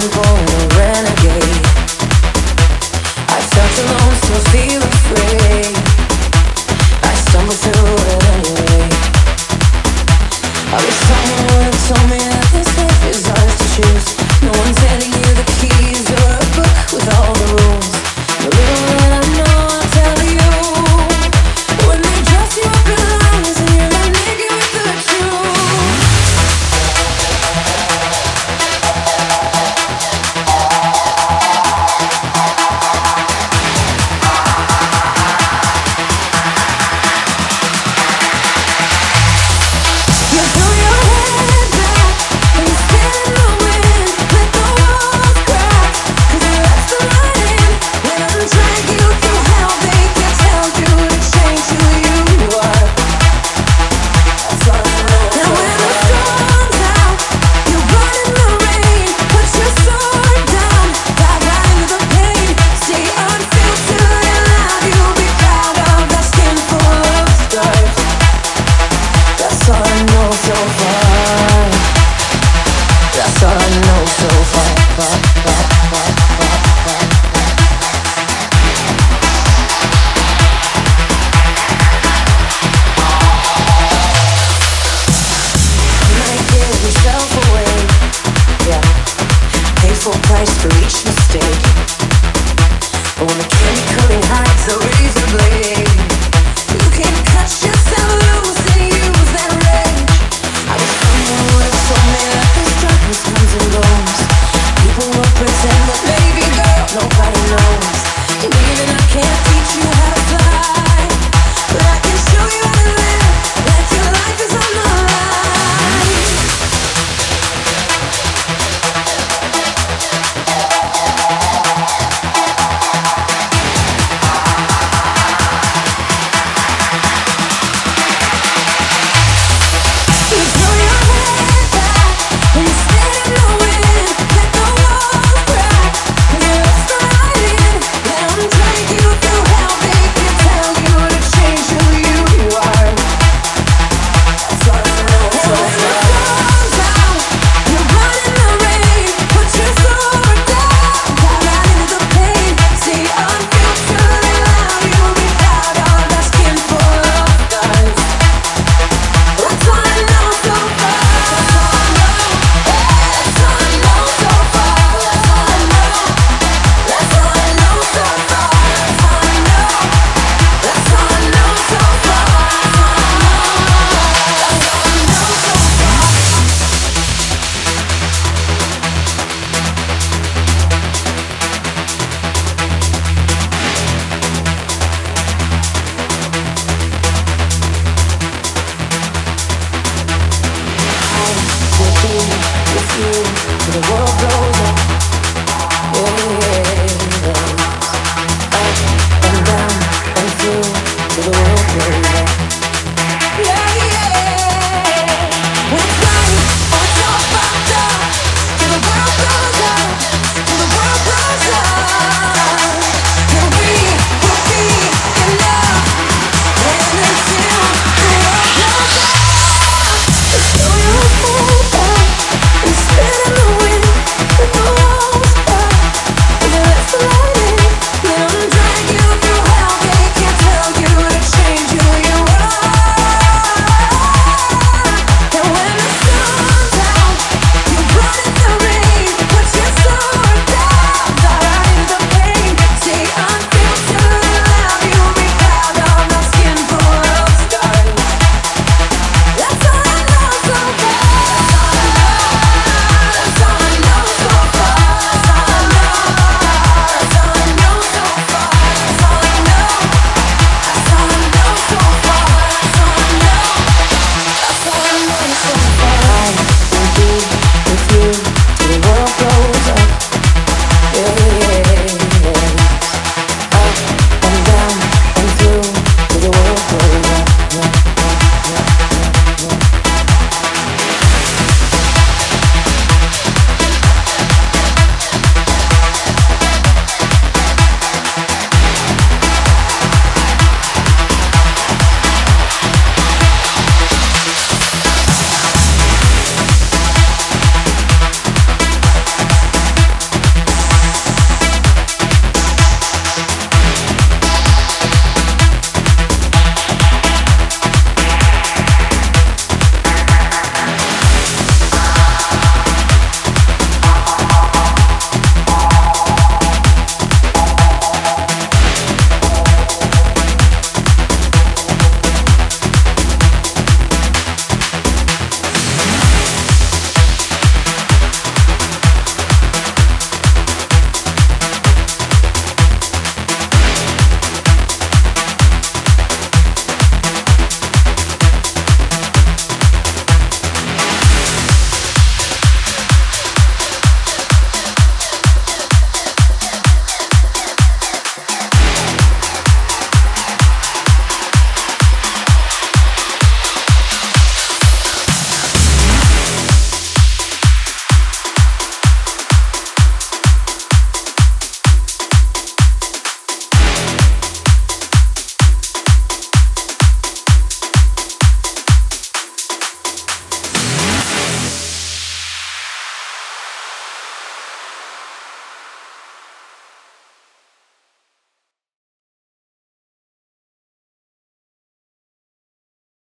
the